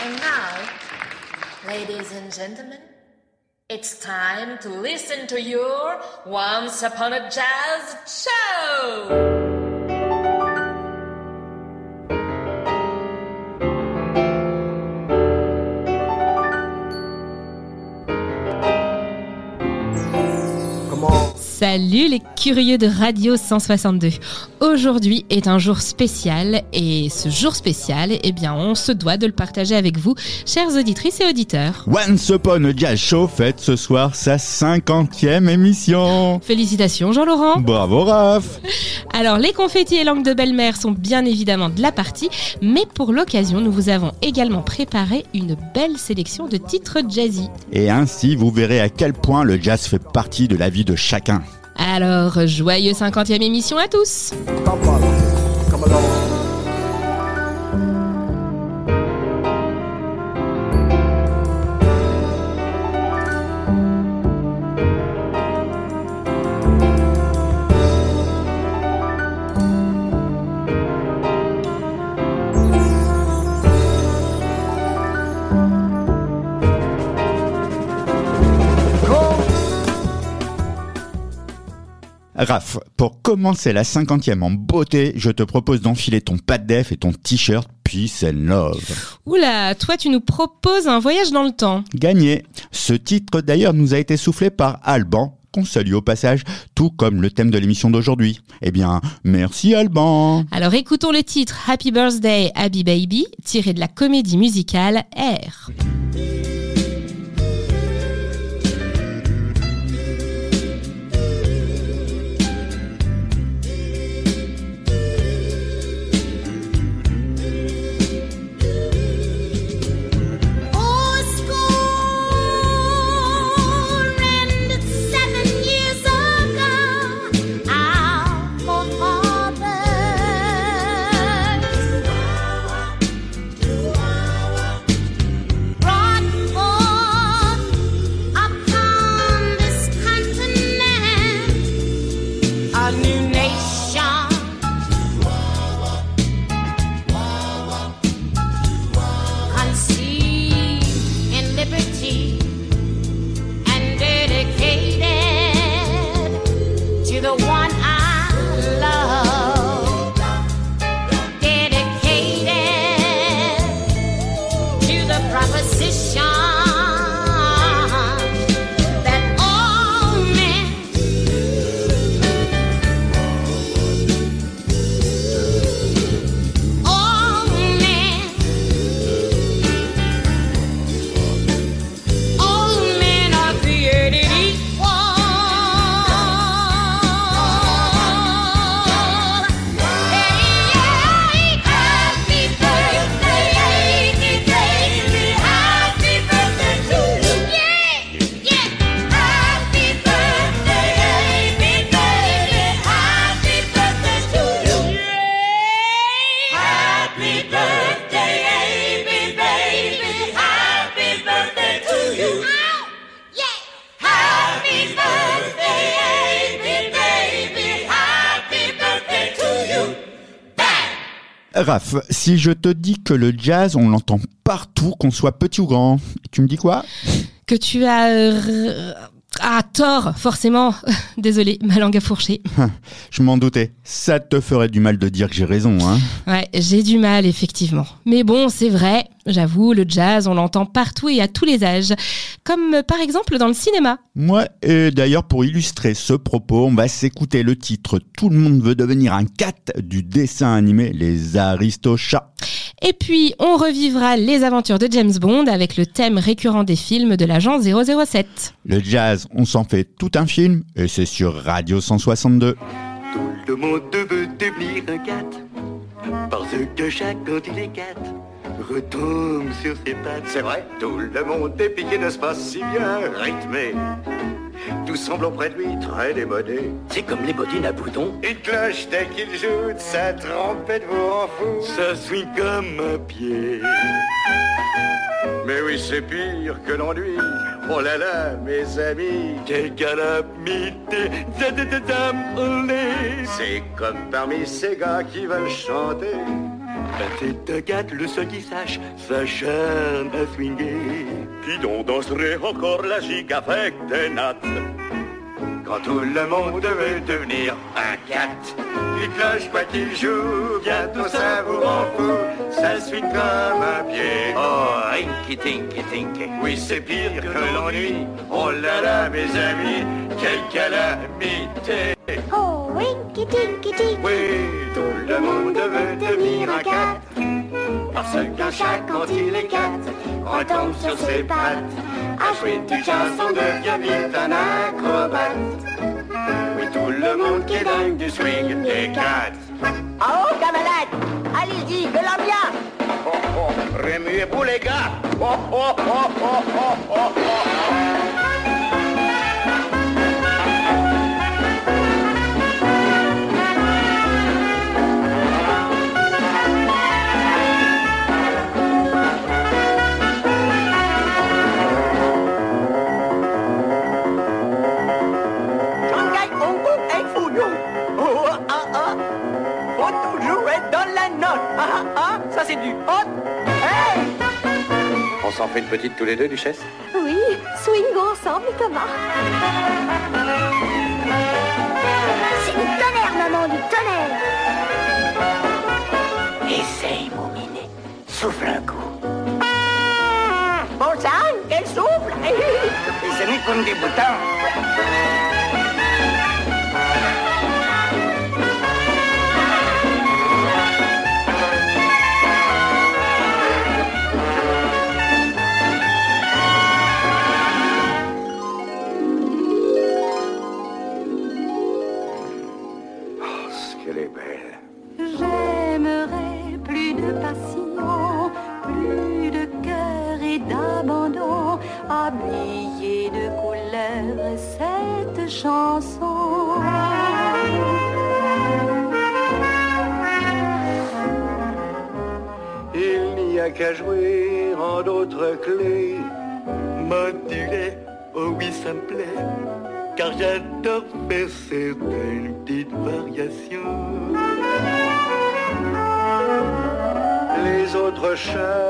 And now, ladies and gentlemen, it's time to listen to your Once Upon a Jazz show! Salut les curieux de Radio 162. Aujourd'hui est un jour spécial et ce jour spécial, eh bien, on se doit de le partager avec vous, chères auditrices et auditeurs. Once Upon a Jazz Show fête ce soir sa 50e émission. Félicitations Jean-Laurent. Bravo Raph. Alors, les confettis et langues de belle-mère sont bien évidemment de la partie, mais pour l'occasion, nous vous avons également préparé une belle sélection de titres jazzy. Et ainsi, vous verrez à quel point le jazz fait partie de la vie de chacun. Alors, joyeux 50e émission à tous Raph, pour commencer la 50e en beauté, je te propose d'enfiler ton pad def et ton t-shirt Peace and Love. Oula, toi tu nous proposes un voyage dans le temps. Gagné. Ce titre d'ailleurs nous a été soufflé par Alban, qu'on salue au passage, tout comme le thème de l'émission d'aujourd'hui. Eh bien, merci Alban. Alors écoutons le titre Happy Birthday Abby Baby, tiré de la comédie musicale Air. Raph, si je te dis que le jazz, on l'entend partout, qu'on soit petit ou grand, tu me dis quoi? Que tu as... Euh, ah, tort, forcément. Désolé, ma langue a fourché. Je m'en doutais. Ça te ferait du mal de dire que j'ai raison, hein Ouais, j'ai du mal, effectivement. Mais bon, c'est vrai. J'avoue, le jazz, on l'entend partout et à tous les âges. Comme euh, par exemple dans le cinéma. Ouais, et d'ailleurs, pour illustrer ce propos, on va s'écouter le titre Tout le monde veut devenir un cat du dessin animé Les Aristochats. Et puis, on revivra les aventures de James Bond avec le thème récurrent des films de l'agent 007. Le jazz, on s'en fait tout un film, et c'est sur Radio 162. Tout le monde veut devenir un cat, parce que chaque quand il est cat, retombe sur ses pattes. C'est vrai, tout le monde est piqué de ce pas si bien rythmé. Tout semble auprès de lui très démodé. C'est comme les bottines à boutons. Une cloche dès qu'il joue de sa trompette vous rend fou. Ça swing comme un pied. Mais oui, c'est pire que l'ennui. Oh là là, mes amis, quelle calamité. C'est comme parmi ces gars qui veulent chanter. Ben c'est un cat, le seul qui sache, s'acharne à swinguer. Qui donc danserait encore la gigue avec des nattes? Quand tout le monde veut devenir un cat. Il cloche pas qu'il joue, bientôt ça vous rend fou, ça suit comme un pied. Oh, rinky tinky tinky, oui c'est pire que l'ennui. Oh là là mes amis, quelle calamité. Oh, winky tinky tinky. Oui, tout le monde veut devenir un cat. Parce qu'un chat quand il est cat, retombe sur ses pattes. À jouer du chanson devient vite un acrobate. Oui, tout le monde qui est dingue du swing des cats. Oh, camarade, allez-y, que l'on bien. Oh, oh, remuez-vous les gars. Oh, oh, oh, oh, oh, oh, oh. Les deux, Duchesse Oui, swingons ensemble, Thomas. C'est du tonnerre, maman, du tonnerre. Essaye, mon minet. Souffle un coup. Bon sang, quel souffle Et ce n'est comme des boutons. Car j'adore faire certaines petites variations. Les autres chats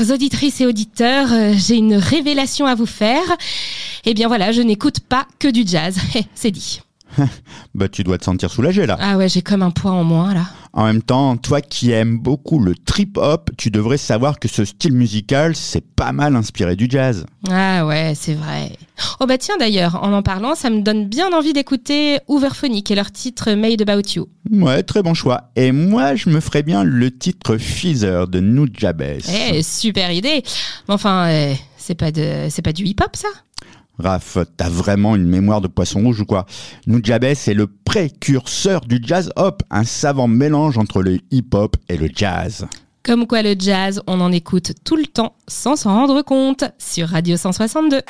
Chères auditrices et auditeurs, euh, j'ai une révélation à vous faire. Eh bien voilà, je n'écoute pas que du jazz. Eh, C'est dit. Bah, tu dois te sentir soulagé là. Ah ouais, j'ai comme un poids en moins là. En même temps, toi qui aimes beaucoup le trip-hop, tu devrais savoir que ce style musical, c'est pas mal inspiré du jazz. Ah ouais, c'est vrai. Oh bah tiens d'ailleurs, en en parlant, ça me donne bien envie d'écouter Hooverphonic et leur titre Made About You. Ouais, très bon choix. Et moi, je me ferais bien le titre Feather de Nujabes. Eh, super idée. Mais enfin, eh, c'est pas de, c'est pas du hip-hop ça? Raph, t'as vraiment une mémoire de poisson rouge ou quoi? Nujabes est le précurseur du jazz hop, un savant mélange entre le hip-hop et le jazz. Comme quoi le jazz, on en écoute tout le temps sans s'en rendre compte sur Radio 162.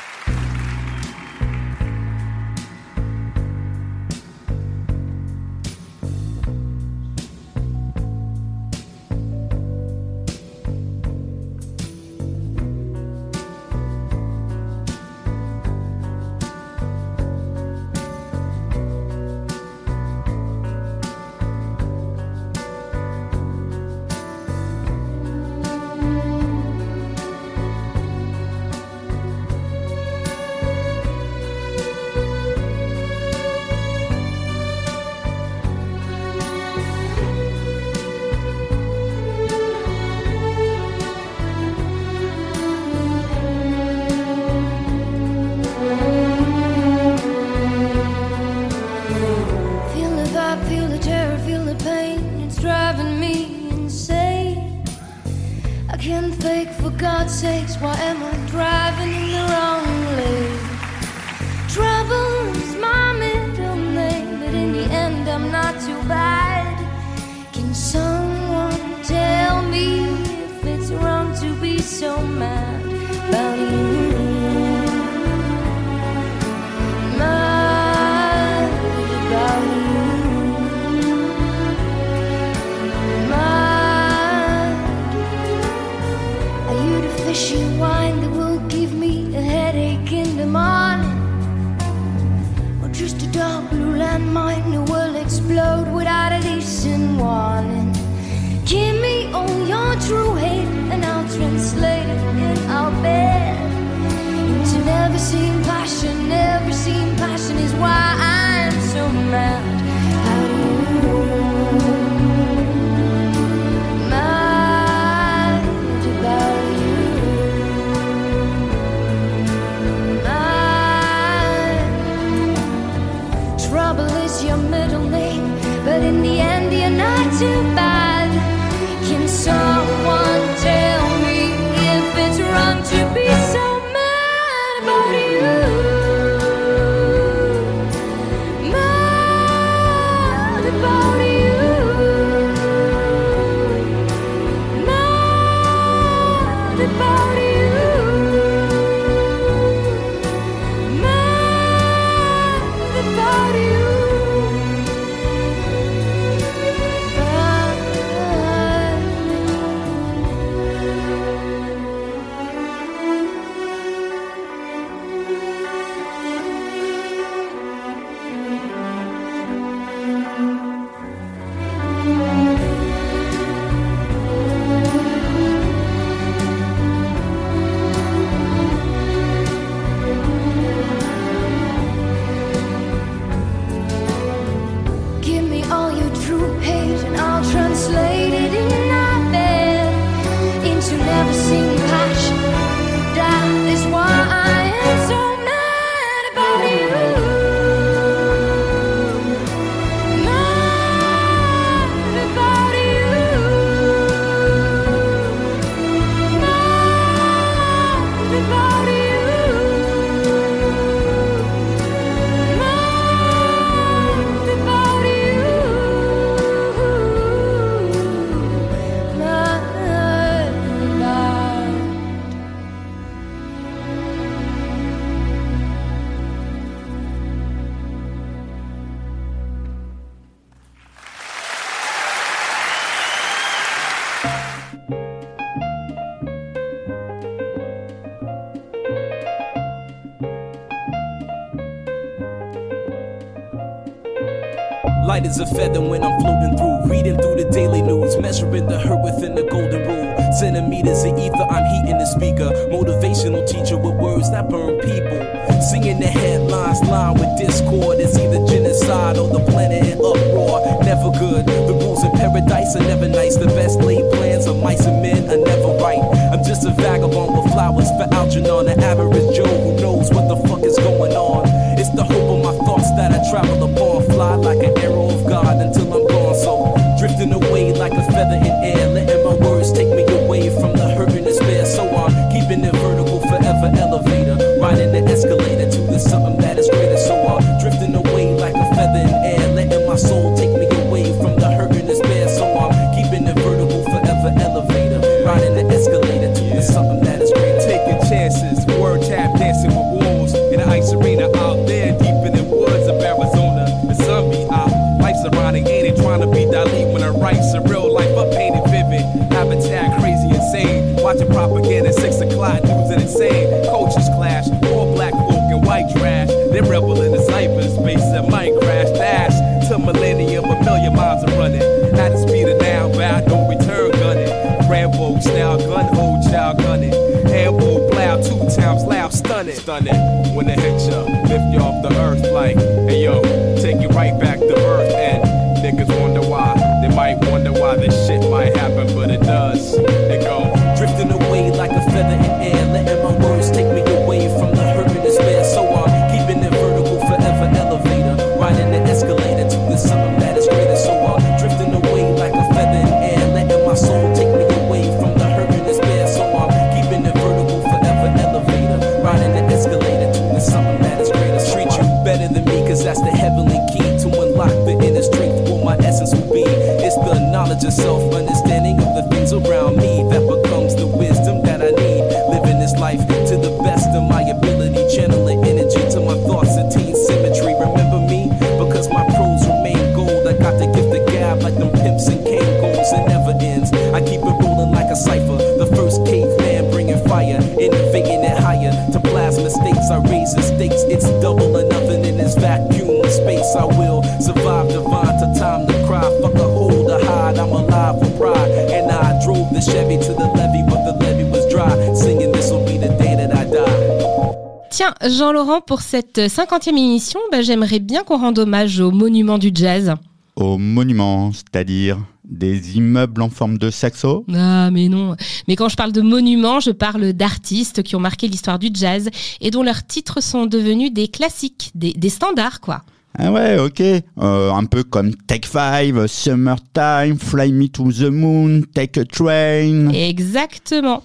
Jean-Laurent, pour cette 50e émission, bah, j'aimerais bien qu'on rende hommage au monument du jazz. Au monument, c'est-à-dire des immeubles en forme de saxo Ah, mais non. Mais quand je parle de monuments, je parle d'artistes qui ont marqué l'histoire du jazz et dont leurs titres sont devenus des classiques, des, standards, quoi. Ah ouais, ok. Euh, un peu comme Take 5, Summertime, Fly Me to the Moon, Take a Train. Exactement.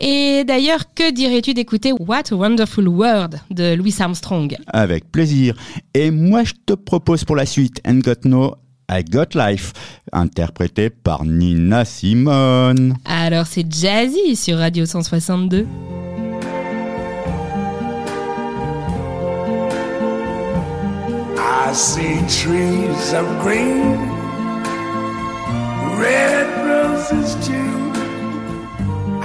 Et d'ailleurs, que dirais-tu d'écouter What a Wonderful World de Louis Armstrong? Avec plaisir. Et moi, je te propose pour la suite And Got No I Got Life, interprété par Nina Simone. Alors c'est Jazzy sur Radio 162. I see trees of green, red roses.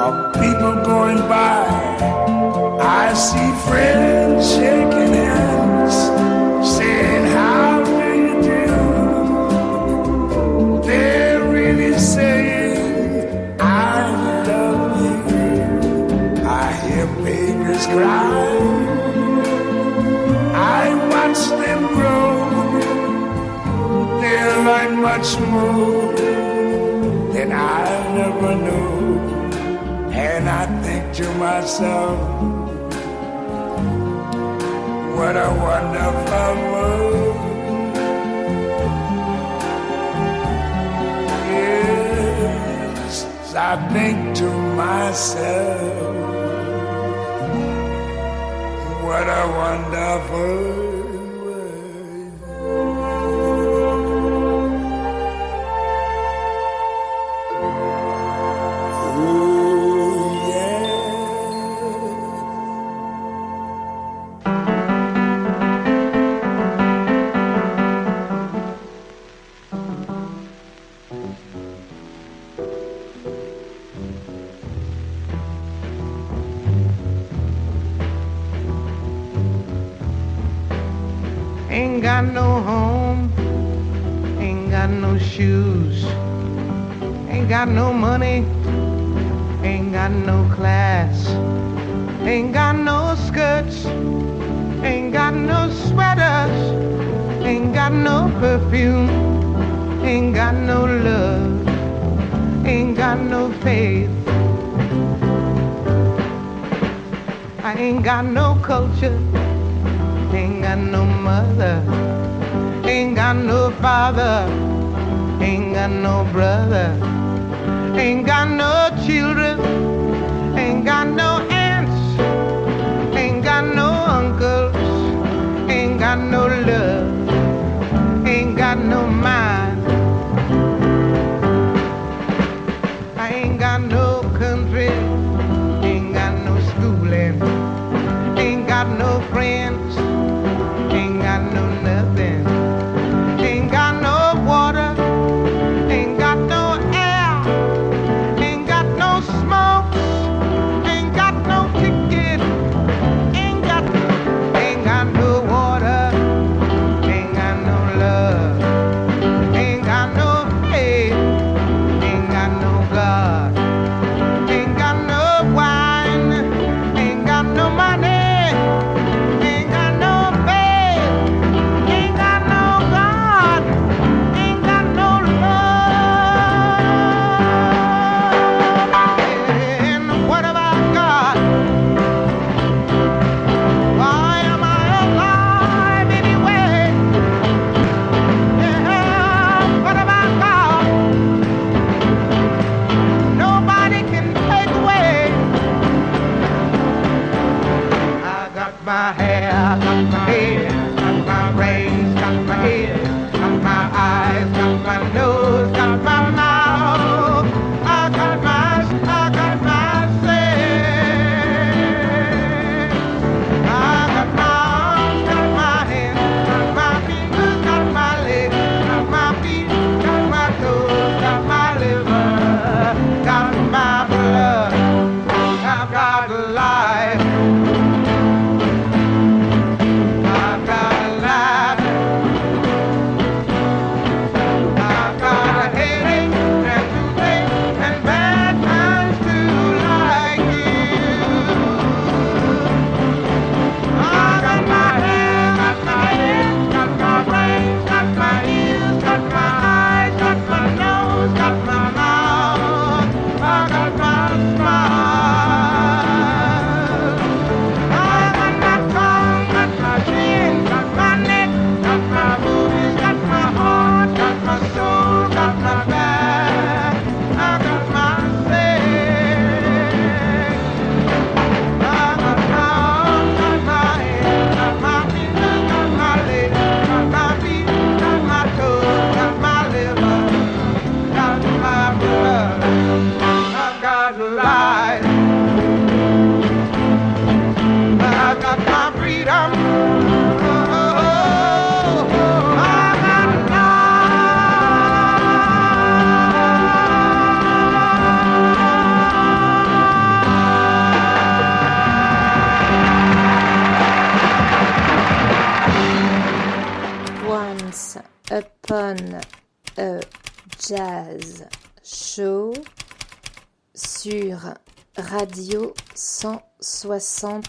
of people going by. I see friends shaking hands. myself. What a wonderful world. Yes, I think to myself. ain't got no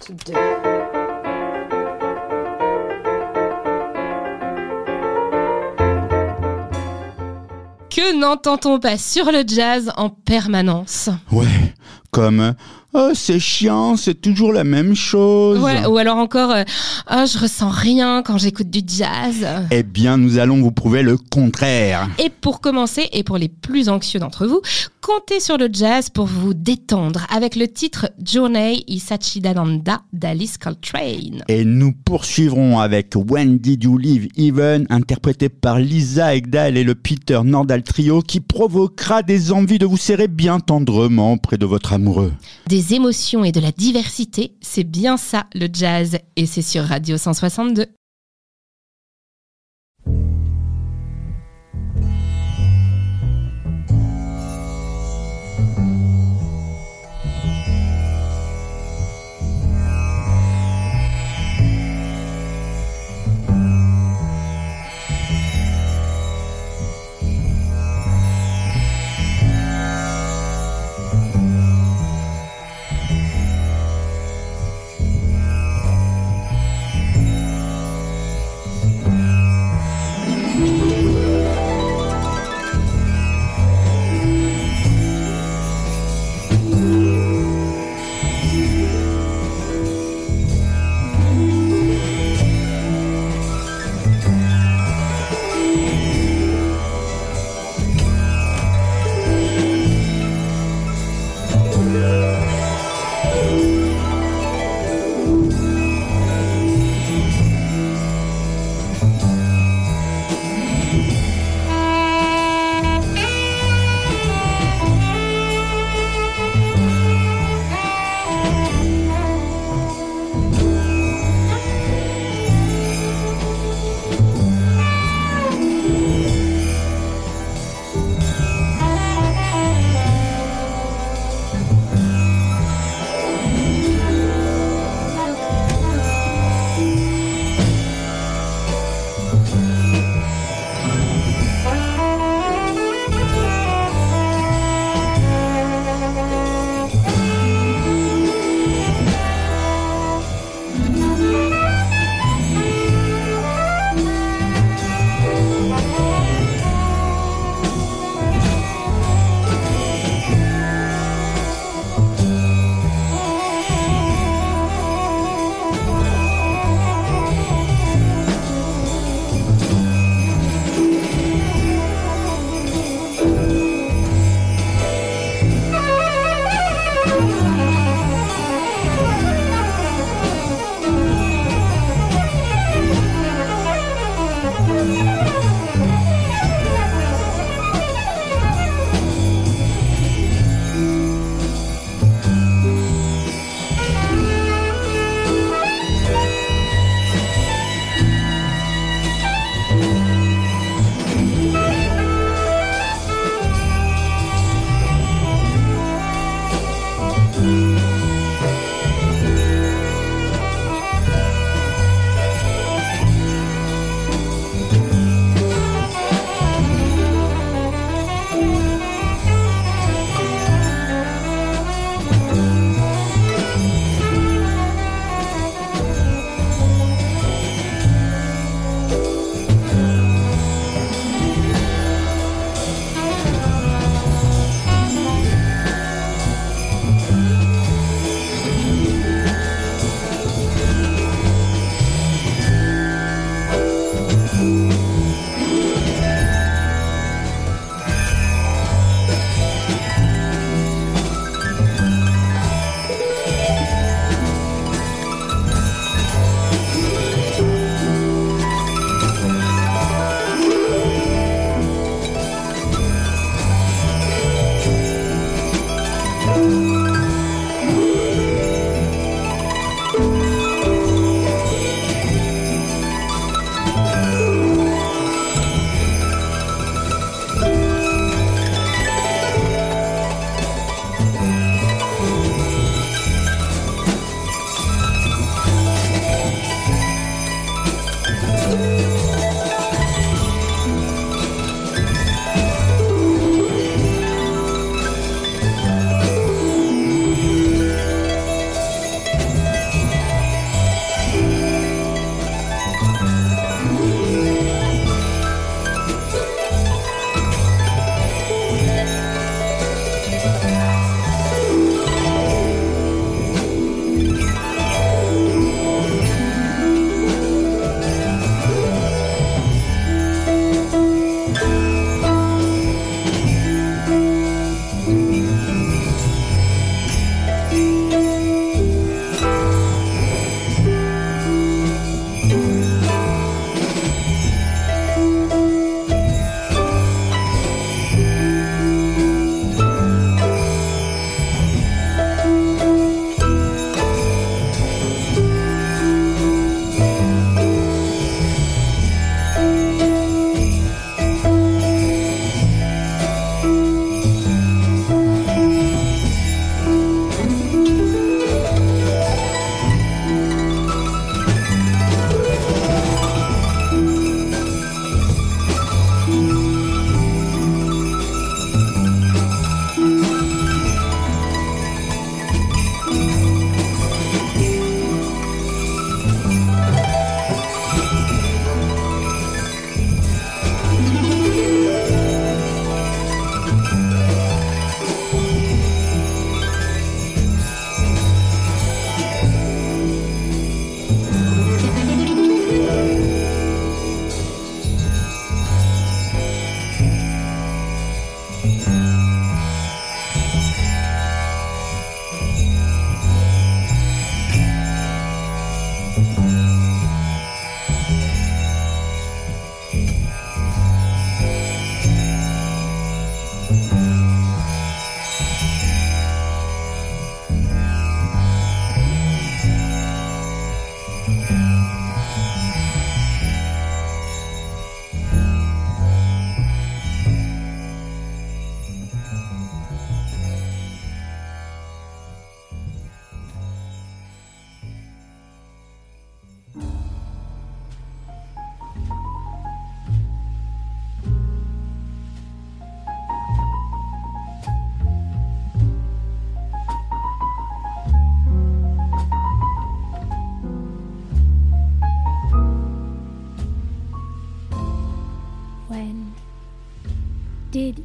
Que n'entend-on pas sur le jazz en permanence Ouais, comme Oh, c'est chiant, c'est toujours la même chose. Ouais, ou alors encore euh, Oh, je ressens rien quand j'écoute du jazz. Eh bien, nous allons vous prouver le contraire. Et pour commencer, et pour les plus anxieux d'entre vous, comptez sur le jazz pour vous détendre avec le titre Journey Isachidananda d'Alice Coltrane. Et nous poursuivrons avec When Did You Leave Even, interprété par Lisa Egdal et le Peter Nordal Trio, qui provoquera des envies de vous serrer bien tendrement près de votre amoureux. Des émotions et de la diversité, c'est bien ça le jazz, et c'est sur Radio 162.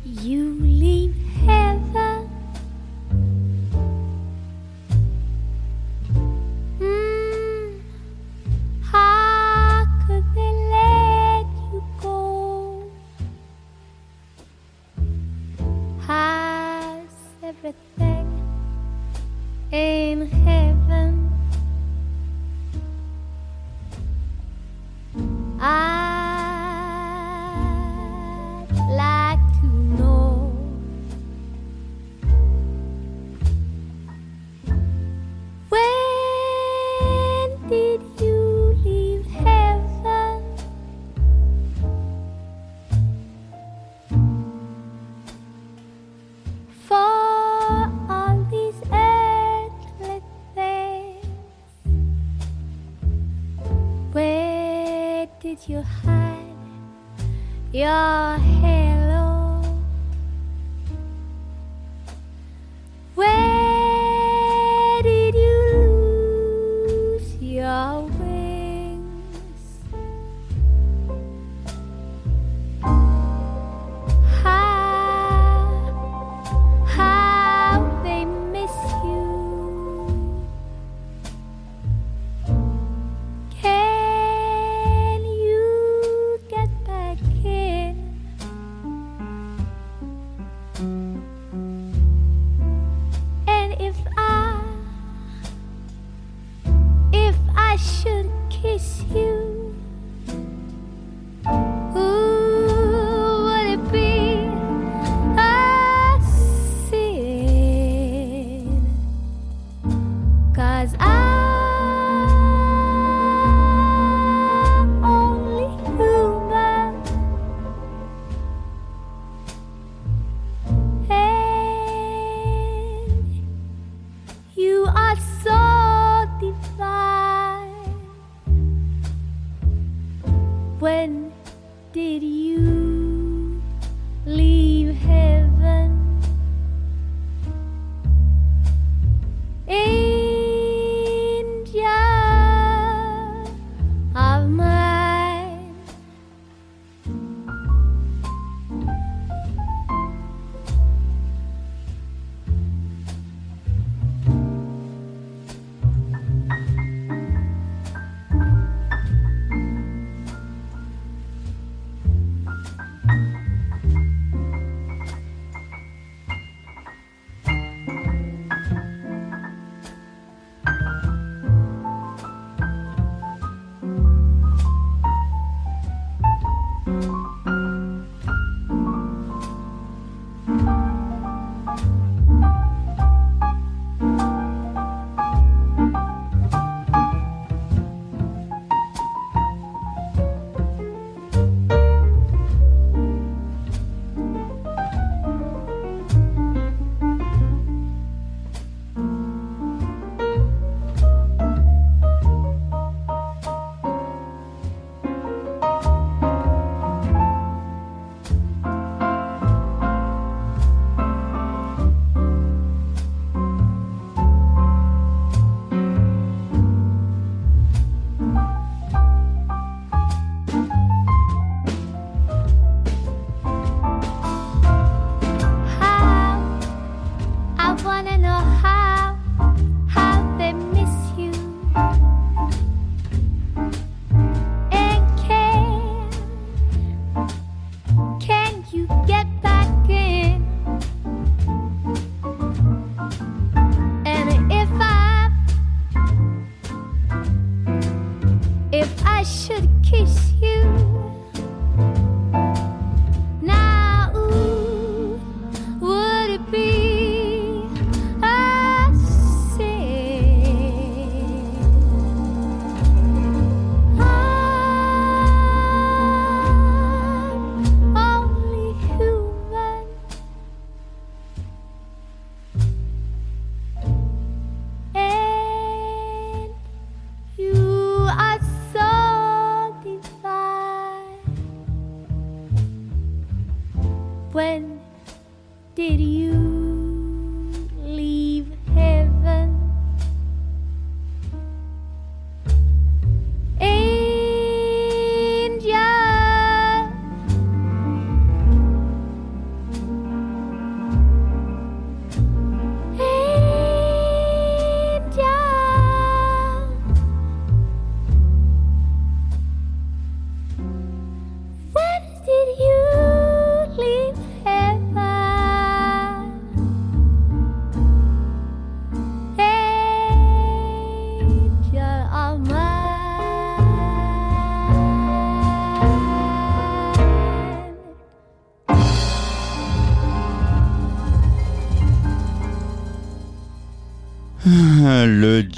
you you hide When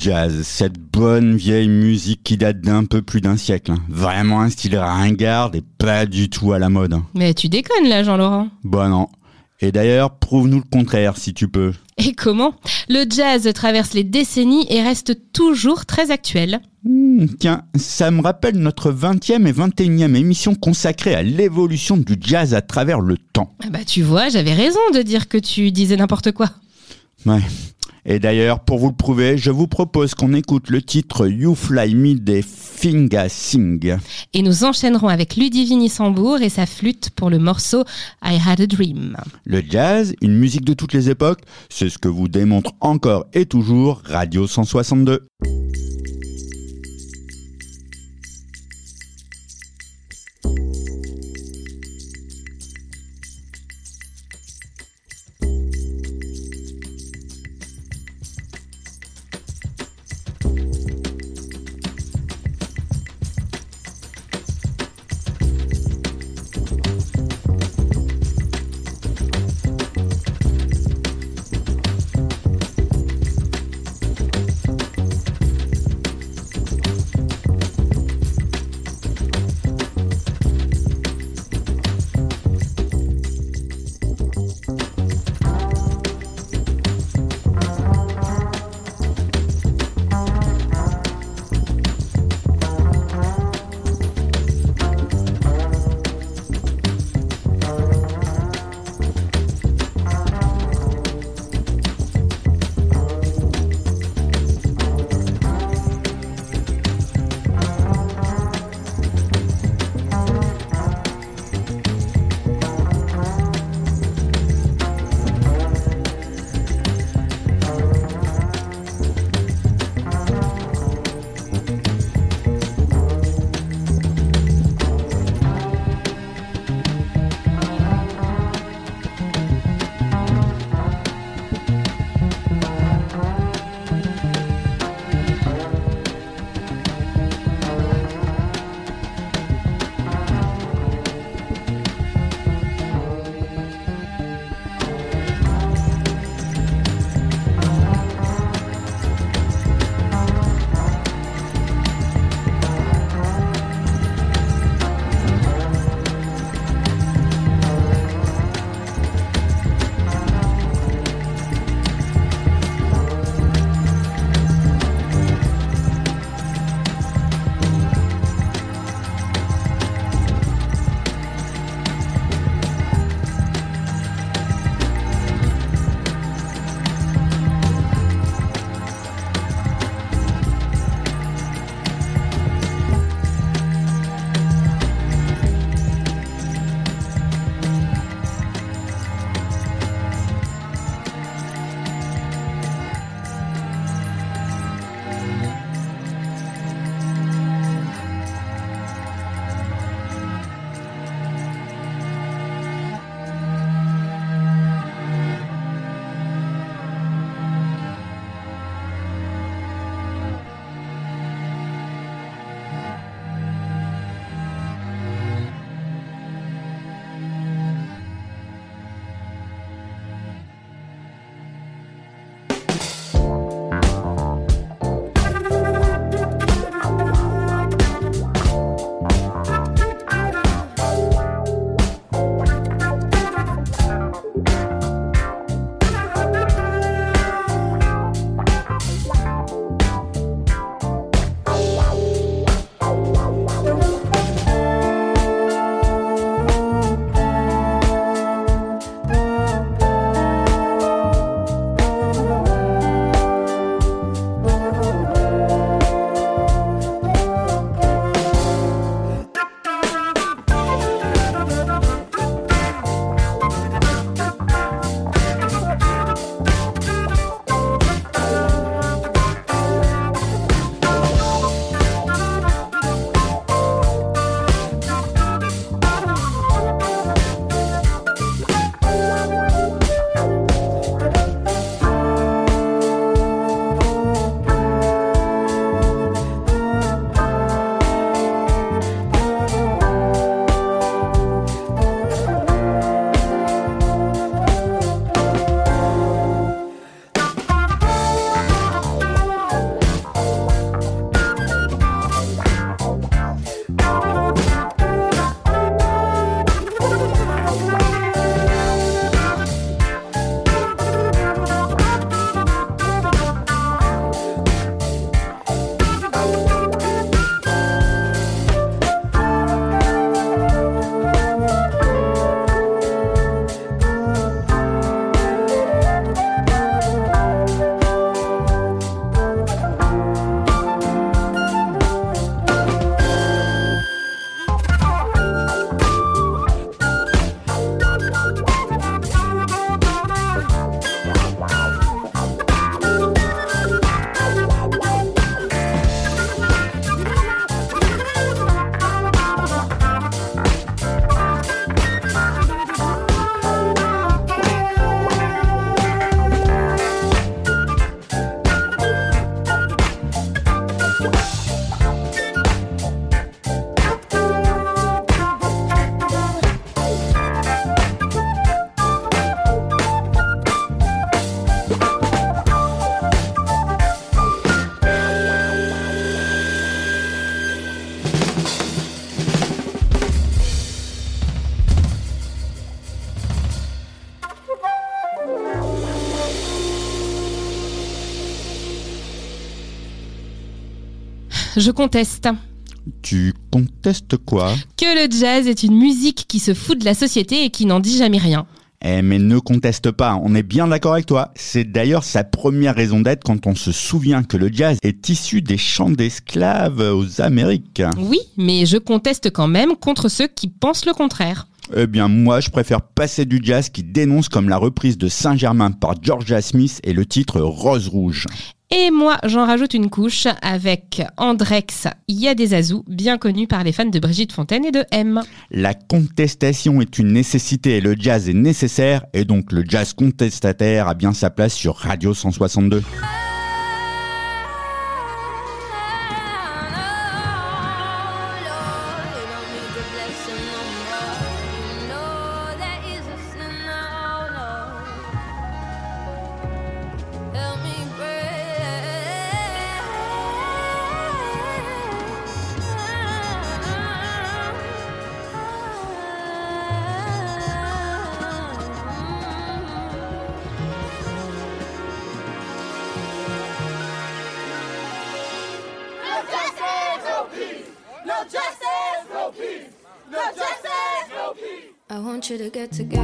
jazz, cette bonne vieille musique qui date d'un peu plus d'un siècle. hein. Vraiment un style ringard et pas du tout à la mode. Mais tu déconnes là, Jean-Laurent. Bon non. Et d'ailleurs, prouve-nous le contraire si tu peux. Et comment? Le jazz traverse les décennies et reste toujours très actuel. Hmm, tiens, ça me rappelle notre 20e et 21e émission consacrée à l'évolution du jazz à travers le temps. Ah Bah tu vois, j'avais raison de dire que tu disais n'importe quoi. Ouais. Et d'ailleurs, pour vous le prouver, je vous propose qu'on écoute le titre You Fly Me des Finga Sing. Et nous enchaînerons avec Ludivine Sambour et sa flûte pour le morceau I Had a Dream. Le jazz, une musique de toutes les époques, c'est ce que vous démontre encore et toujours Radio 162. Je conteste. Tu contestes quoi? Que le jazz est une musique qui se fout de la société et qui n'en dit jamais rien. Eh mais ne conteste pas, on est bien d'accord avec toi. C'est d'ailleurs sa première raison d'être quand on se souvient que le jazz est issu des chants d'esclaves aux Amériques. Oui, mais je conteste quand même contre ceux qui pensent le contraire. Eh bien moi je préfère passer du jazz qui dénonce comme la reprise de Saint-Germain par Georgia Smith et le titre Rose Rouge. Et moi, j'en rajoute une couche avec Andrex Ya des Azou, bien connu par les fans de Brigitte Fontaine et de M. La contestation est une nécessité et le jazz est nécessaire et donc le jazz contestataire a bien sa place sur Radio 162. I want you to get together.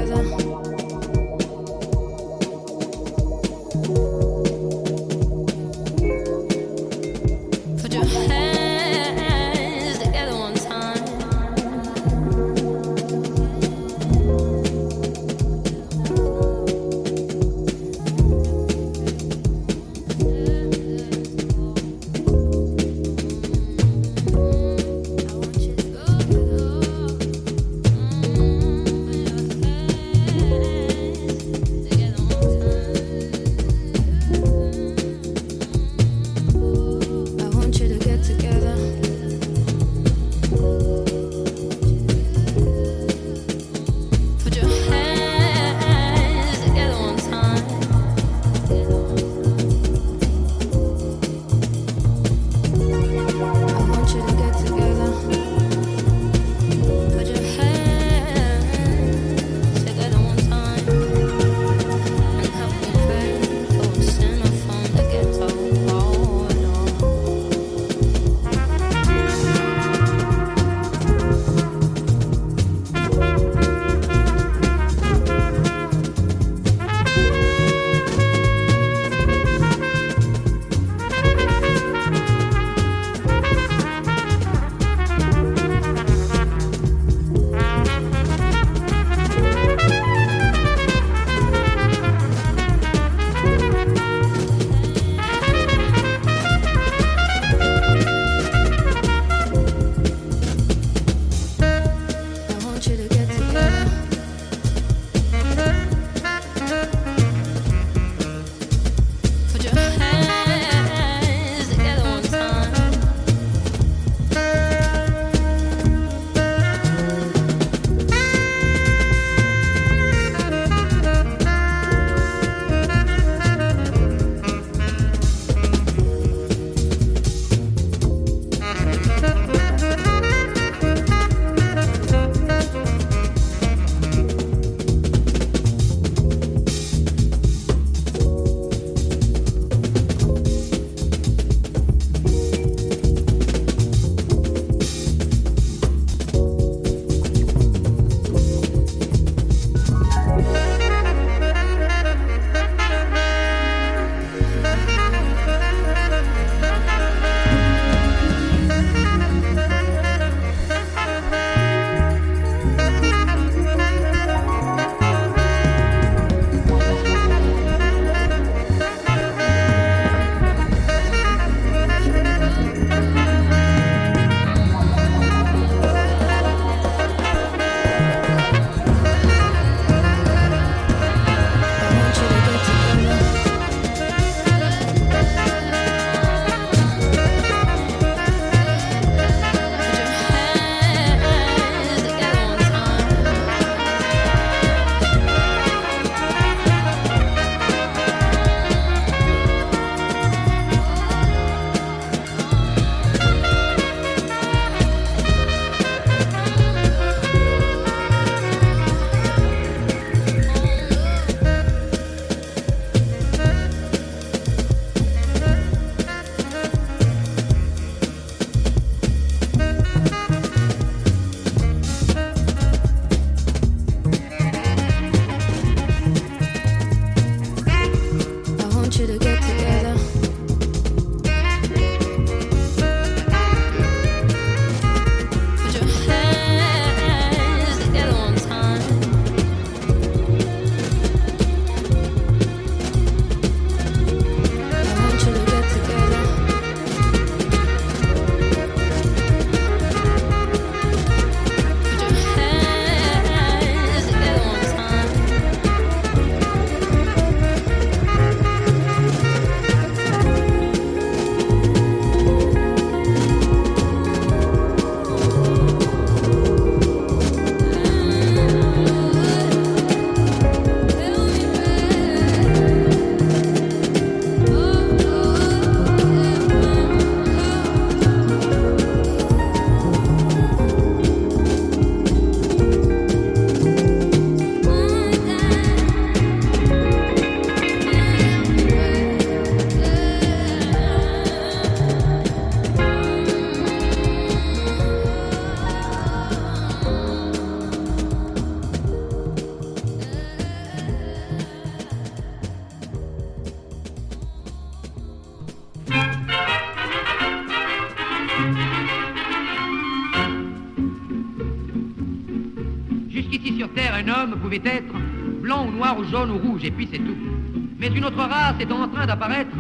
Une autre race est en train d'apparaître,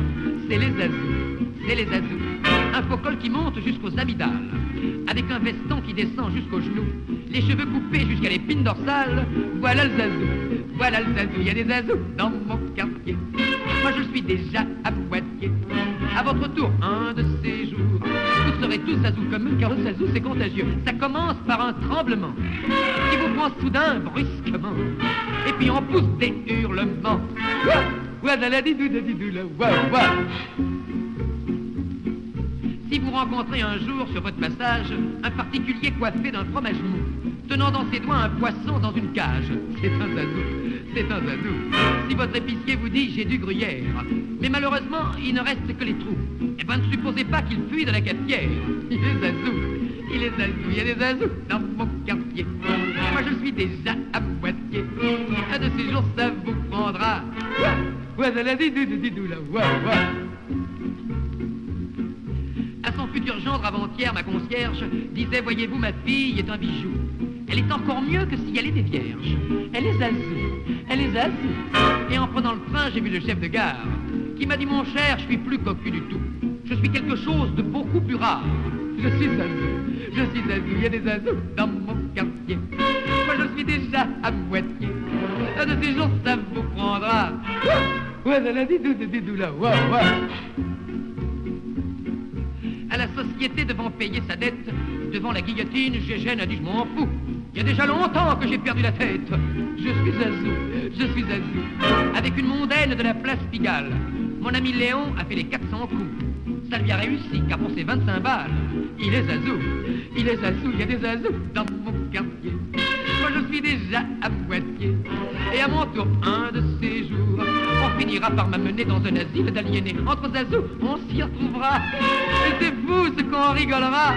c'est les azous. C'est les azous. Un faux col qui monte jusqu'aux amygdales, avec un veston qui descend jusqu'aux genoux, les cheveux coupés jusqu'à l'épine dorsale. Voilà le zazou, voilà le zazou. Il y a des azous dans mon quartier. Moi je suis déjà à Poitiers. À votre tour, un de ces jours, vous serez tous zazous comme eux, car le zazou c'est contagieux. Ça commence par un tremblement qui vous prend soudain brusquement, et puis on pousse des Si vous rencontrez un jour sur votre passage un particulier coiffé d'un fromage mou, tenant dans ses doigts un poisson dans une cage, c'est un zazou, c'est un zazou. Si votre épicier vous dit j'ai du gruyère, mais malheureusement il ne reste que les trous, eh ben ne supposez pas qu'il fuit de la cafetière. Il est zazou, il est zazou, il y a des zazous dans mon quartier. Moi je suis déjà la. À son futur gendre avant-hier, ma concierge disait Voyez-vous, ma fille est un bijou. Elle est encore mieux que si elle était vierge. Elle est azou, elle est azou. Et en prenant le train, j'ai vu le chef de gare qui m'a dit Mon cher, je suis plus cocu du tout. Je suis quelque chose de beaucoup plus rare. Je suis azou, je suis azou. Il y a des azous dans mon quartier. Moi, je suis déjà à Poitiers. Un de ces jours, ça vous prendra. À la société devant payer sa dette. Devant la guillotine, Gégène a dit je m'en fous. Il y a déjà longtemps que j'ai perdu la tête. Je suis azou, je suis azou. Avec une mondaine de la place Pigalle, mon ami Léon a fait les 400 coups. Ça lui a réussi, car pour ses 25 balles, il est azou, il est azou, il y a des azous dans mon quartier. Moi je suis déjà à Poitiers, et à mon tour, un de ces jours, on finira par m'amener dans un asile d'aliénés. Entre azous, on s'y retrouvera. Et c'est fou ce qu'on rigolera,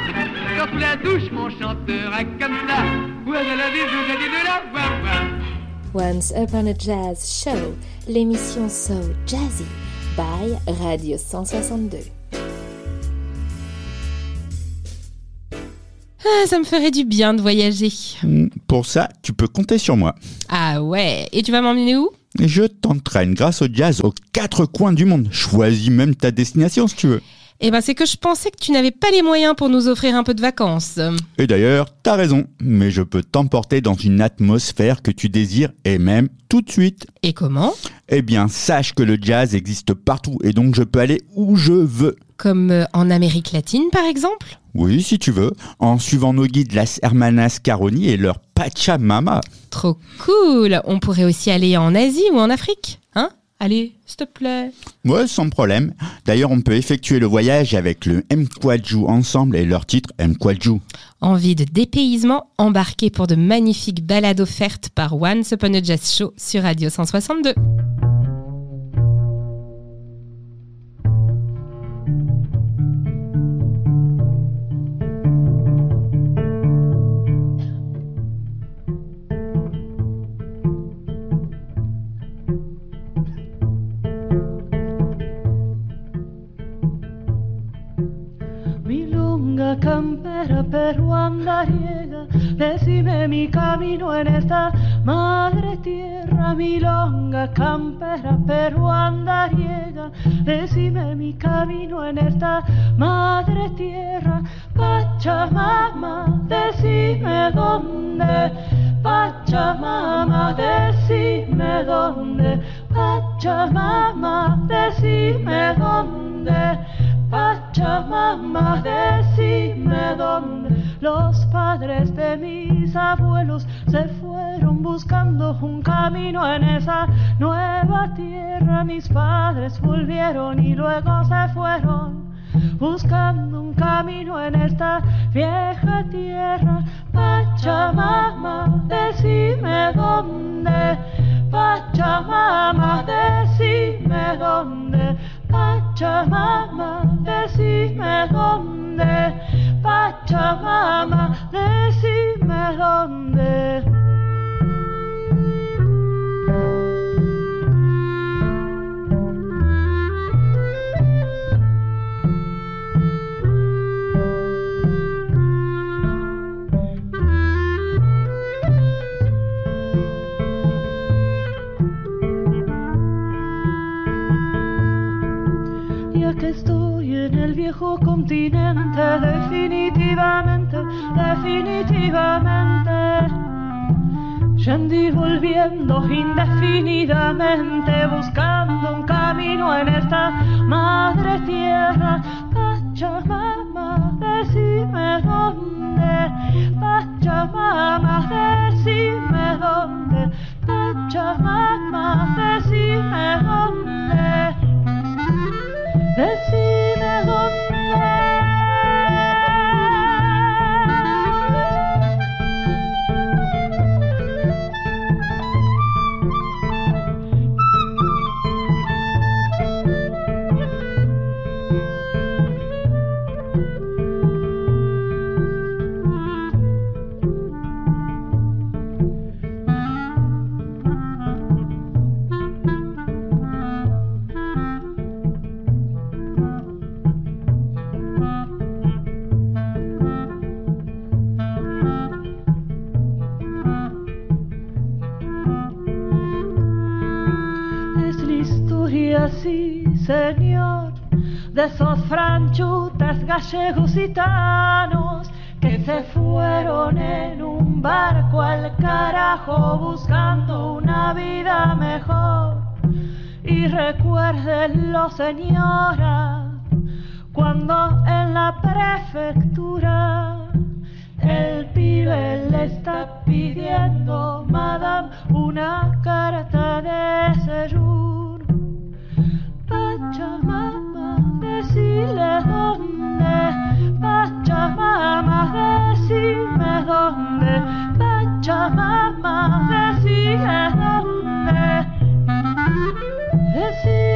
quand sous la douche on chantera comme ça. Ouais, la vie, je vous ai dit de la voix, Once Upon a Jazz Show, l'émission So Jazzy by Radio 162. Ah, ça me ferait du bien de voyager. Hmm, Pour ça, tu peux compter sur moi. Ah ouais, et tu vas m'emmener où? Je t'entraîne grâce au jazz aux quatre coins du monde. Choisis même ta destination si tu veux. Eh ben c'est que je pensais que tu n'avais pas les moyens pour nous offrir un peu de vacances. Et d'ailleurs, t'as raison, mais je peux t'emporter dans une atmosphère que tu désires et même tout de suite. Et comment? Eh bien, sache que le jazz existe partout et donc je peux aller où je veux. Comme euh, en Amérique latine par exemple? Oui, si tu veux, en suivant nos guides Las Hermanas Caroni et leur Pachamama. Trop cool On pourrait aussi aller en Asie ou en Afrique, hein? Allez, s'il te plaît. Ouais, sans problème. D'ailleurs, on peut effectuer le voyage avec le Mkwaju ensemble et leur titre Mkwaju. Envie de dépaysement embarqué pour de magnifiques balades offertes par Once Upon a Jazz Show sur Radio 162. Campera peruandariega, decime mi camino en esta madre tierra. Milonga campera peruandariega, decime mi camino en esta madre tierra. Pachamama, decime dónde. Pachamama, decime dónde. Pachamama, decime dónde. Pachamama, decime dónde los padres de mis abuelos se fueron buscando un camino en esa nueva tierra. Mis padres volvieron y luego se fueron buscando un camino en esta vieja tierra. Pachamama, decime dónde. Pachamama, decime dónde. Decime dónde. Pachamama, decime dónde. Viejo continente, definitivamente, definitivamente. Yendo y volviendo indefinidamente, buscando un camino en esta madre tierra. Pachamama, decime dónde. Pachamama, decime dónde. Pachamama, decime dónde. Decime dónde. Señor, de esos franchutes gallegos gitanos que se fueron en un barco al carajo buscando una vida mejor. Y recuérdenlo, señora, cuando en la prefectura el pibe le está pidiendo, madame, una carta de seyur. Pachamama, decime dónde. Pachamama, decime dónde. Pachamama, decime dónde. Decime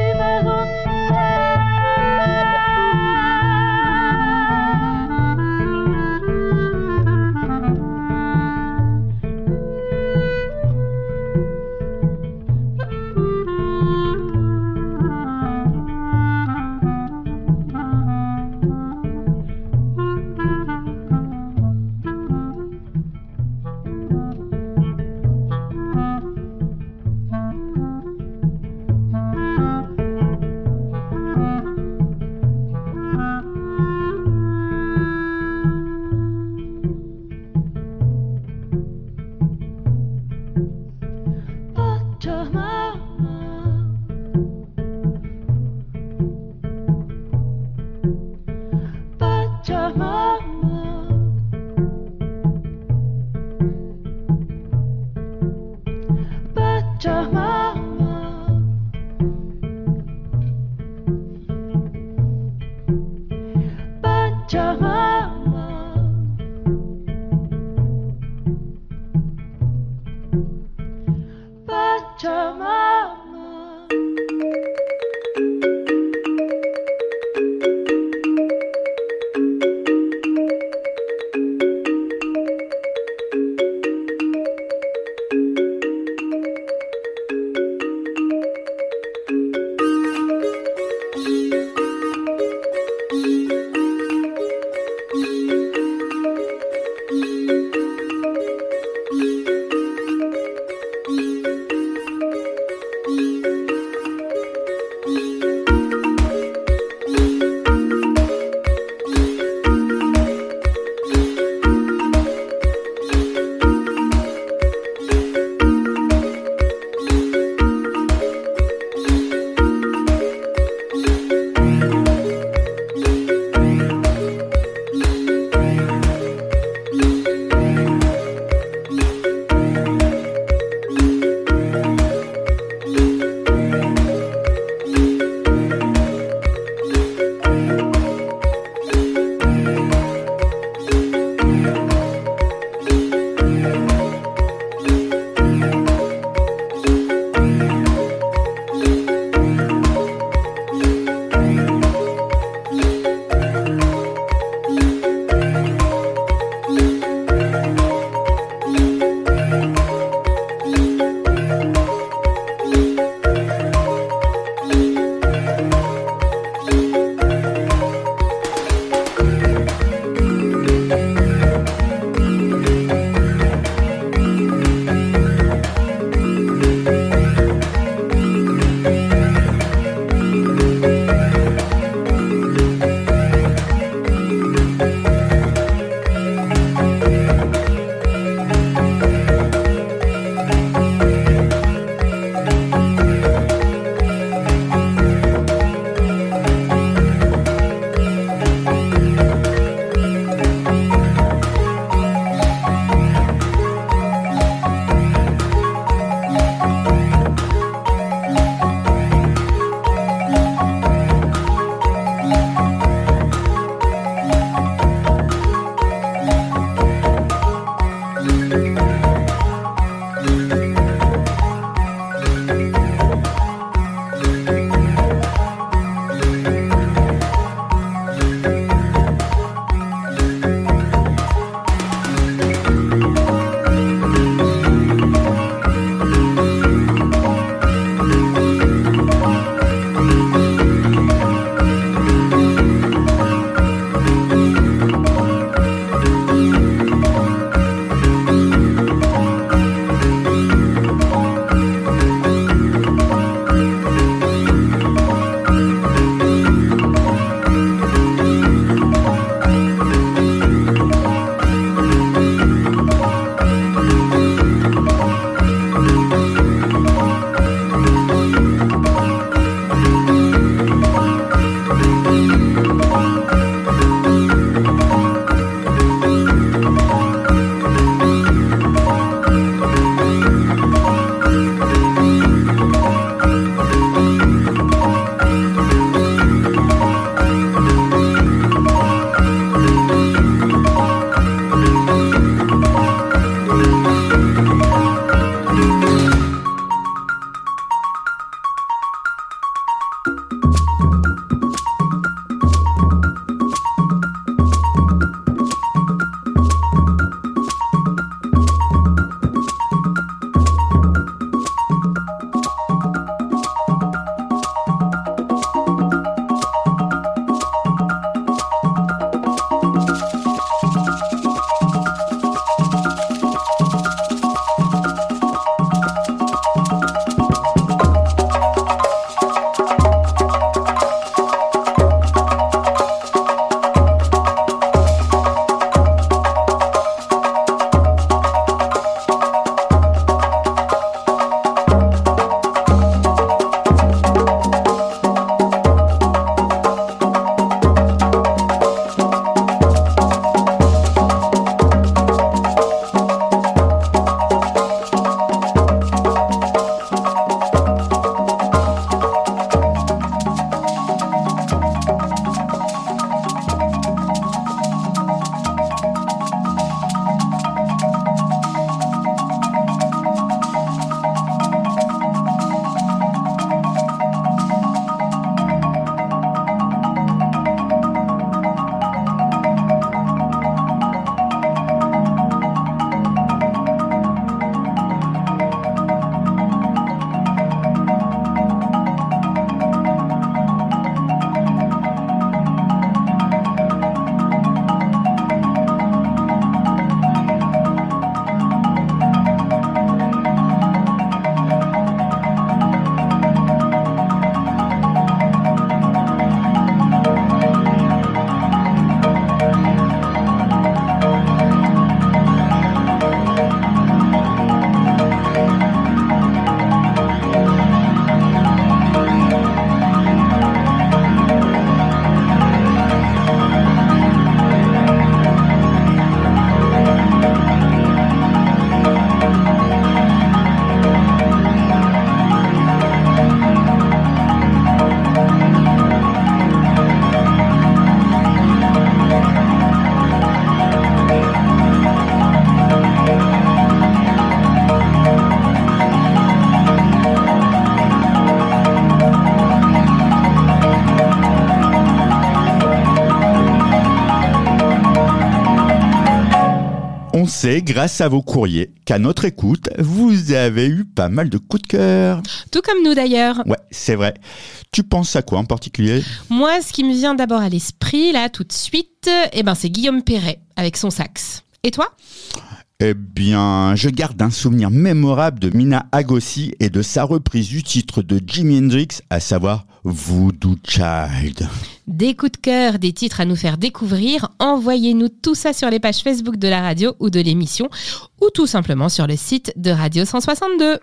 sait, grâce à vos courriers, qu'à notre écoute, vous avez eu pas mal de coups de cœur. Tout comme nous d'ailleurs. Ouais, c'est vrai. Tu penses à quoi en particulier? Moi, ce qui me vient d'abord à l'esprit, là, tout de suite, eh ben, c'est Guillaume Perret avec son sax. Et toi? Eh bien, je garde un souvenir mémorable de Mina Agossi et de sa reprise du titre de Jimi Hendrix, à savoir Voodoo Child. Des coups de cœur, des titres à nous faire découvrir, envoyez-nous tout ça sur les pages Facebook de la radio ou de l'émission, ou tout simplement sur le site de Radio 162.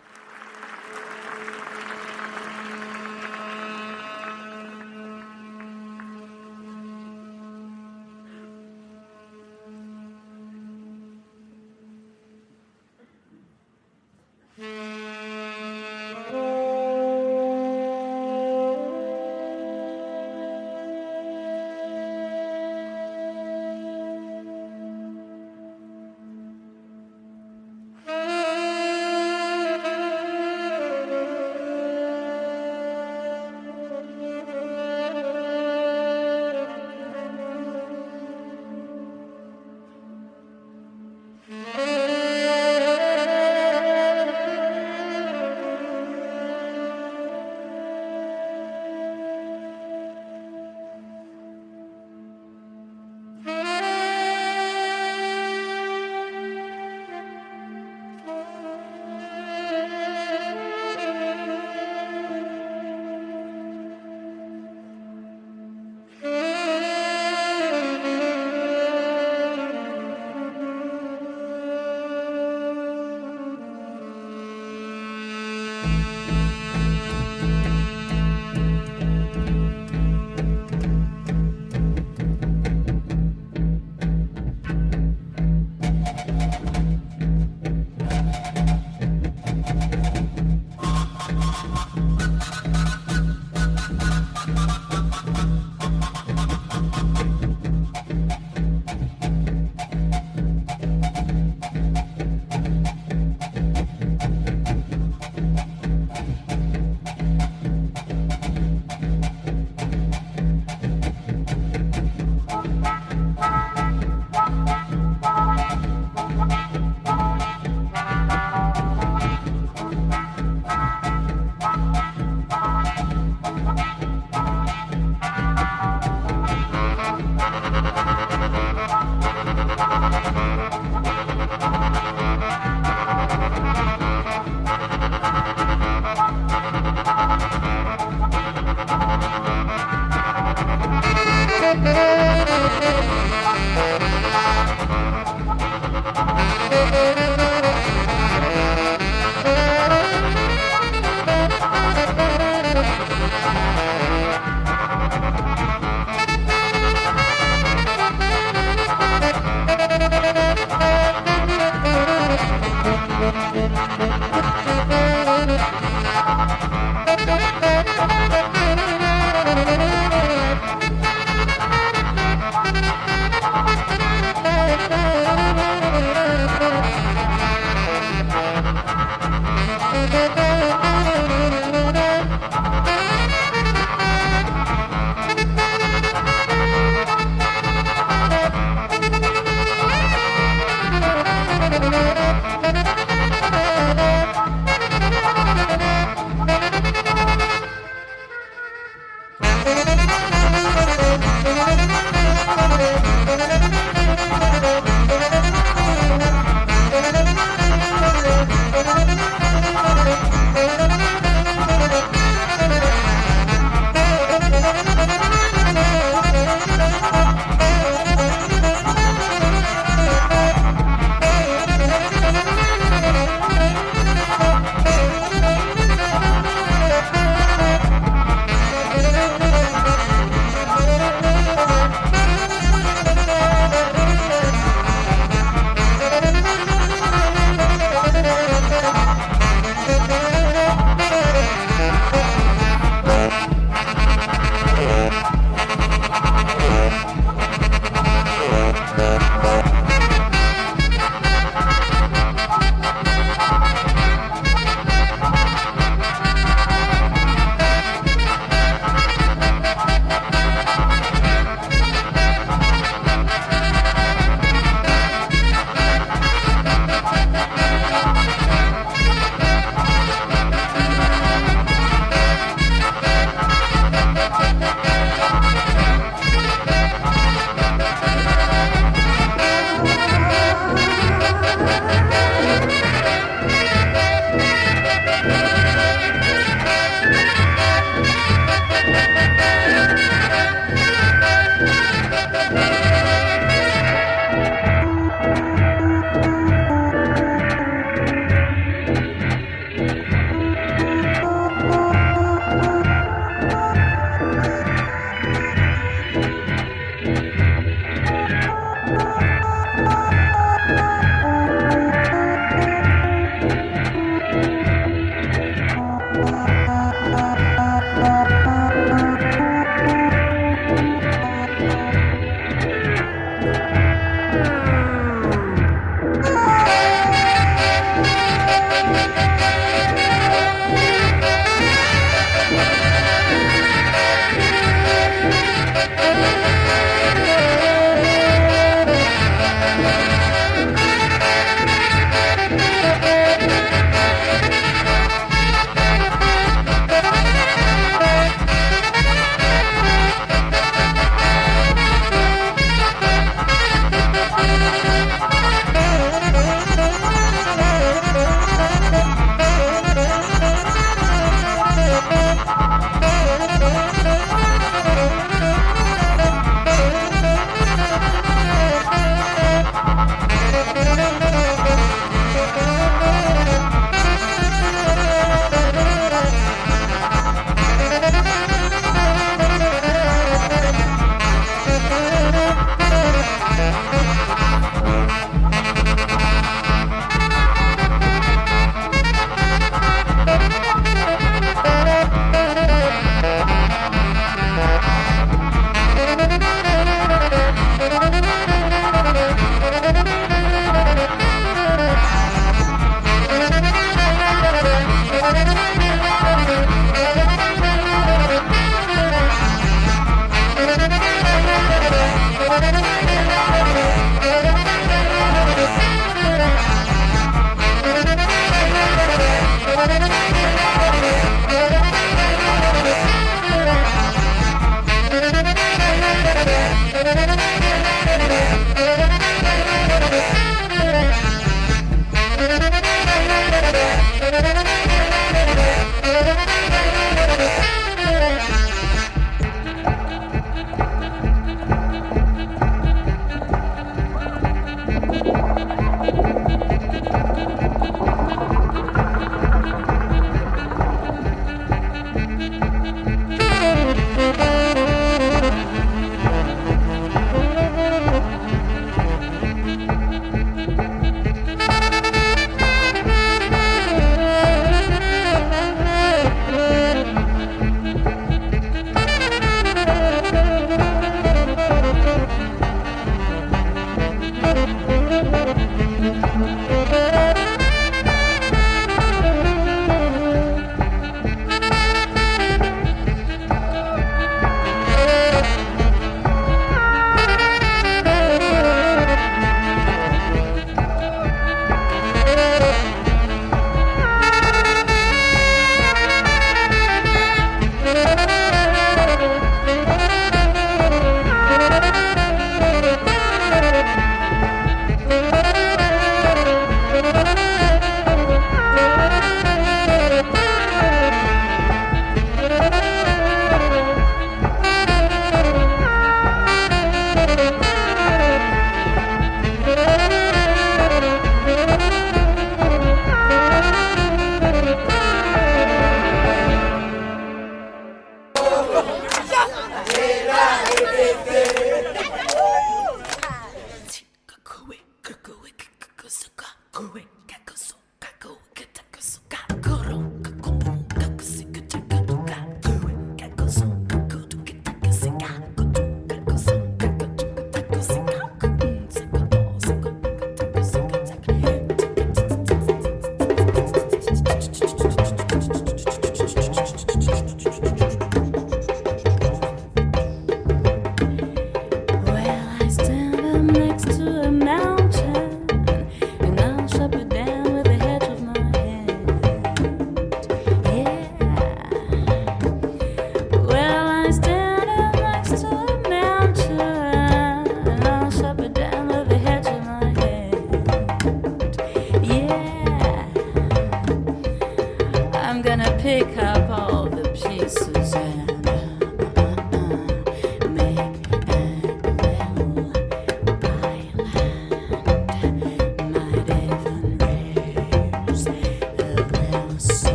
Up all the pieces and.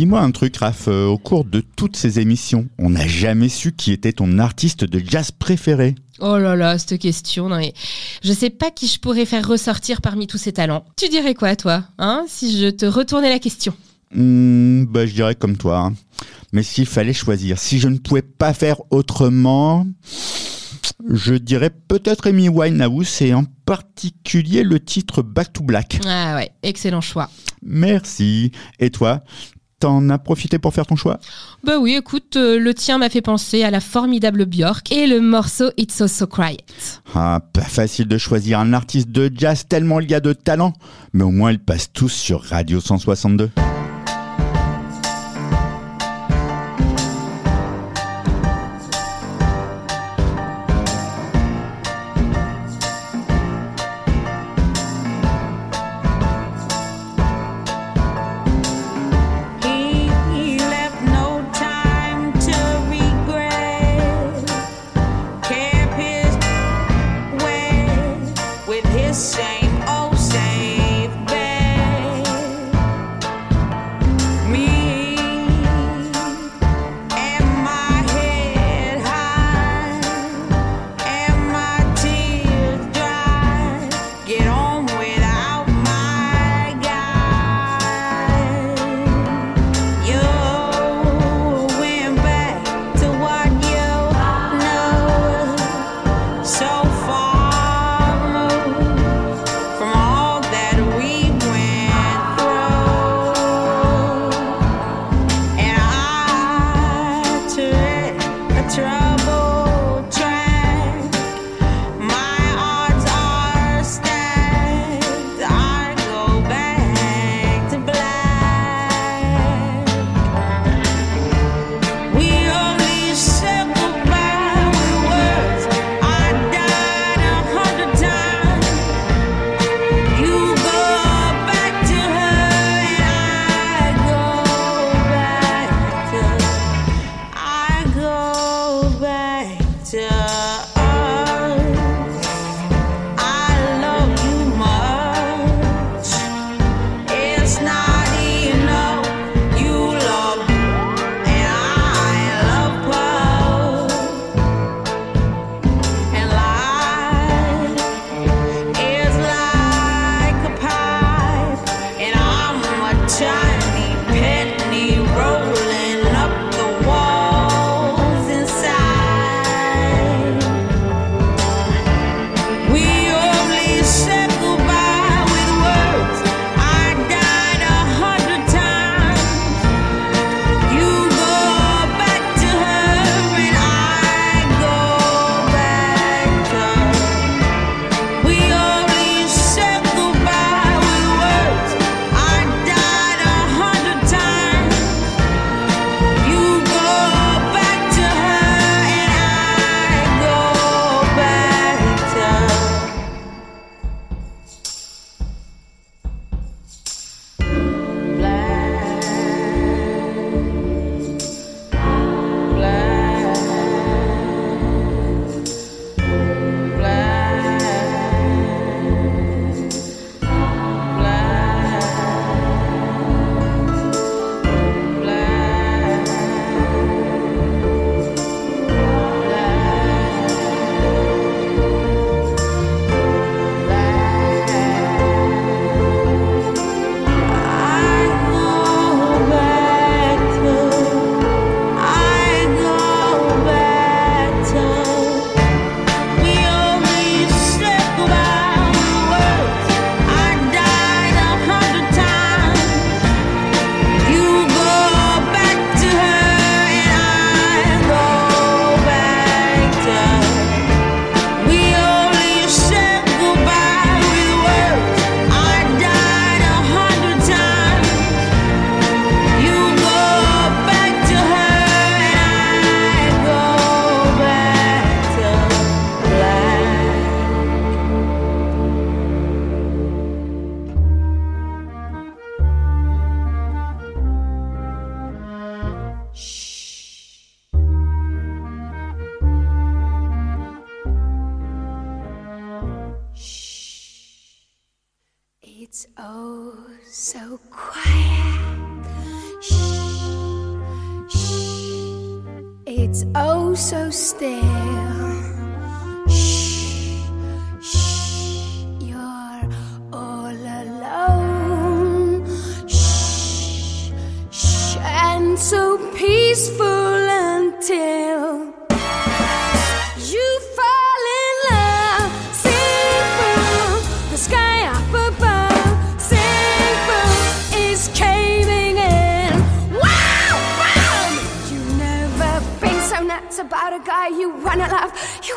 Dis-moi un truc, Raph, euh, au cours de toutes ces émissions, on n'a jamais su qui était ton artiste de jazz préféré. Oh là là, cette question, non mais je sais pas qui je pourrais faire ressortir parmi tous ces talents. Tu dirais quoi, toi, hein, si je te retournais la question? Hmm, bah, je dirais comme toi. hein. Mais s'il fallait choisir, si je ne pouvais pas faire autrement, je dirais peut-être Amy Winehouse et en particulier le titre Back to Black. Ah ouais, excellent choix. Merci. Et toi, t'en as profité pour faire ton choix? Bah oui, écoute, euh, le tien m'a fait penser à la formidable Björk et le morceau It's So So Quiet. Ah, pas facile de choisir un artiste de jazz tellement il y a de talent, mais au moins ils passent tous sur Radio 162.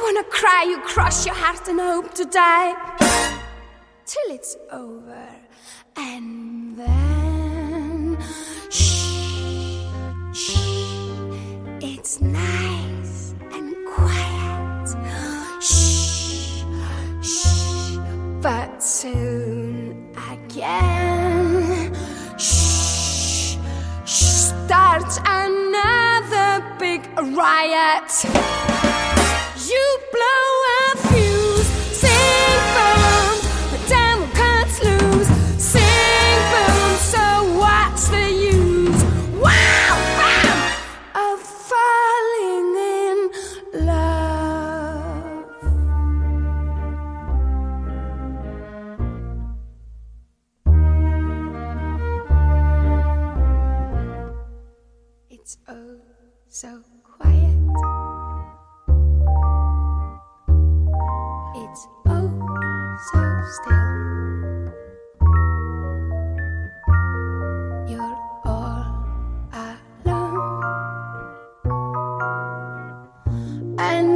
Wanna cry, you cross your heart and hope to die till it's over, and then shh, shh, it's nice and quiet. Shh, shh, but soon again. Shh, shh, starts another big riot. You blow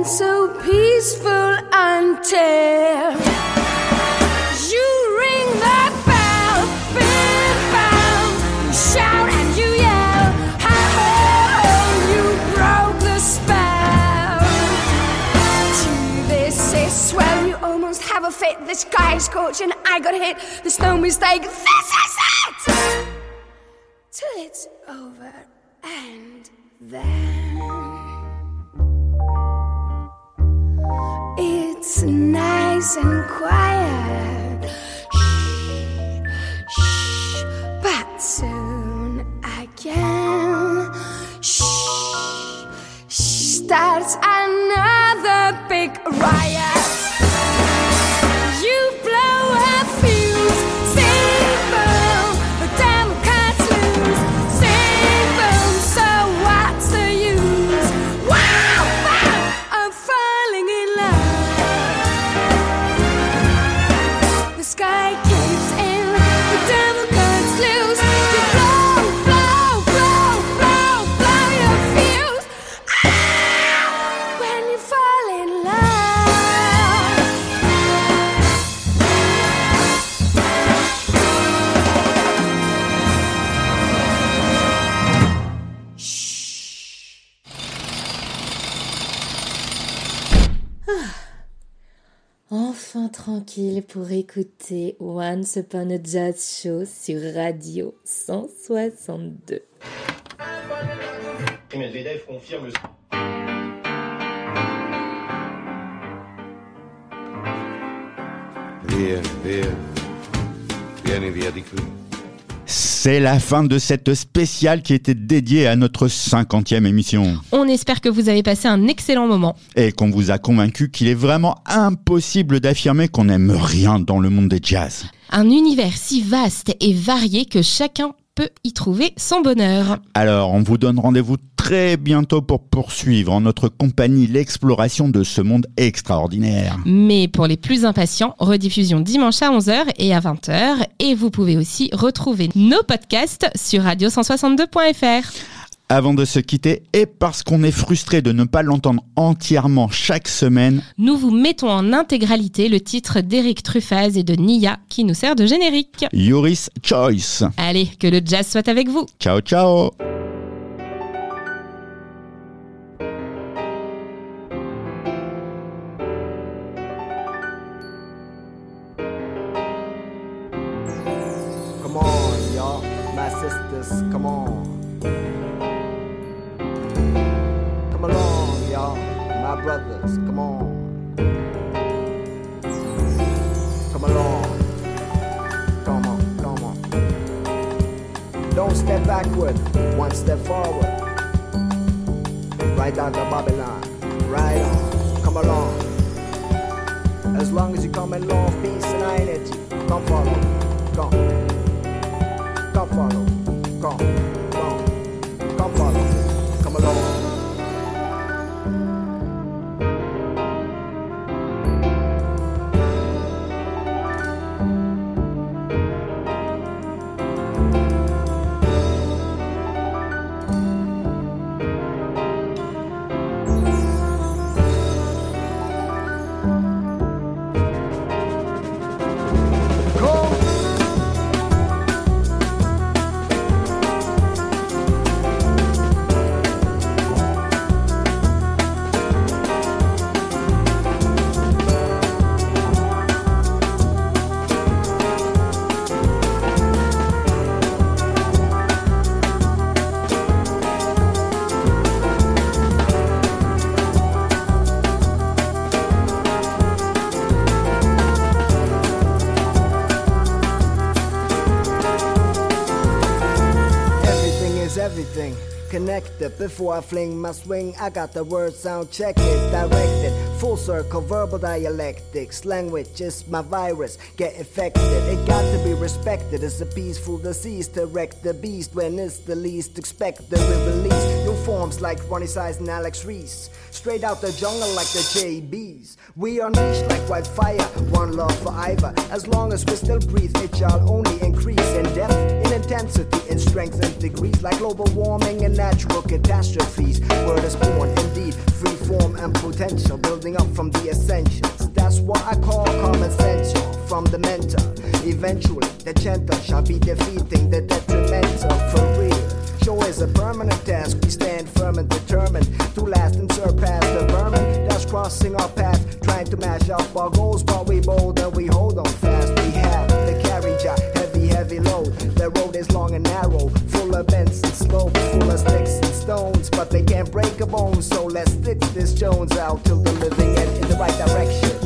swell, you ring the bell boom You shout and you yell. How you broad the spell. Do this is well you almost have a fit. The sky's scorching, I got hit. There's no mistake, this is it! Till it's over, and then it's nice and quiet. Shh, shh, but soon again, shh, shh, starts another big riot. Enfin tranquille pour écouter Once Upon a Jazz Show sur Radio 162. Medvedev confirme le... Via, via. Vieni via di qui. C'est la fin de cette spéciale qui était dédiée à notre 50e émission. On espère que vous avez passé un excellent moment. Et qu'on vous a convaincu qu'il est vraiment impossible d'affirmer qu'on n'aime rien dans le monde des jazz. Un univers si vaste et varié que chacun peut y trouver son bonheur. Alors, on vous donne rendez-vous très bientôt pour poursuivre en notre compagnie l'exploration de ce monde extraordinaire. Mais pour les plus impatients, rediffusion dimanche à 11h et à 20h. Et vous pouvez aussi retrouver nos podcasts sur radio162.fr. Avant de se quitter, et parce qu'on est frustré de ne pas l'entendre entièrement chaque semaine, Nous vous mettons en intégralité le titre d'Eric Truffaz et de Nia qui nous sert de générique. Yoris Choice. Allez, que le jazz soit avec vous. Ciao ciao brothers, come on. Come along. Come on, come on. Don't step backward, one step forward. right out of Babylon. Right on, come along. As long as you come in love, peace, and unity, come follow, come, come follow, come, Connected before I fling my swing. I got the word sound check it, directed. Full circle, verbal dialectics. Language is my virus. Get infected. It got to be respected It's a peaceful disease to wreck the beast when it's the least expected. We release new forms like Ronnie Size and Alex Reese. Straight out the jungle like the JBs. We unleash like wildfire. One love for Ivor. As long as we still breathe, it shall only increase in depth, intensity, in strength and degrees. Like global warming and natural catastrophes. Word is born, indeed, free form and potential. Building up from the essentials. That's what I call common sense. From the mental. Eventually, the gentle shall be defeating the detrimental for real. Show is a permanent task. We stand firm and determined to last and surpass the vermin that's crossing our path, trying to mash up our goals. But we bold and we hold on fast. We have the carriage, heavy load. The road is long and narrow, full of bends and slopes, full of sticks and stones. But they can't break a bone, so let's stitch this Jones out till the living end in the right direction.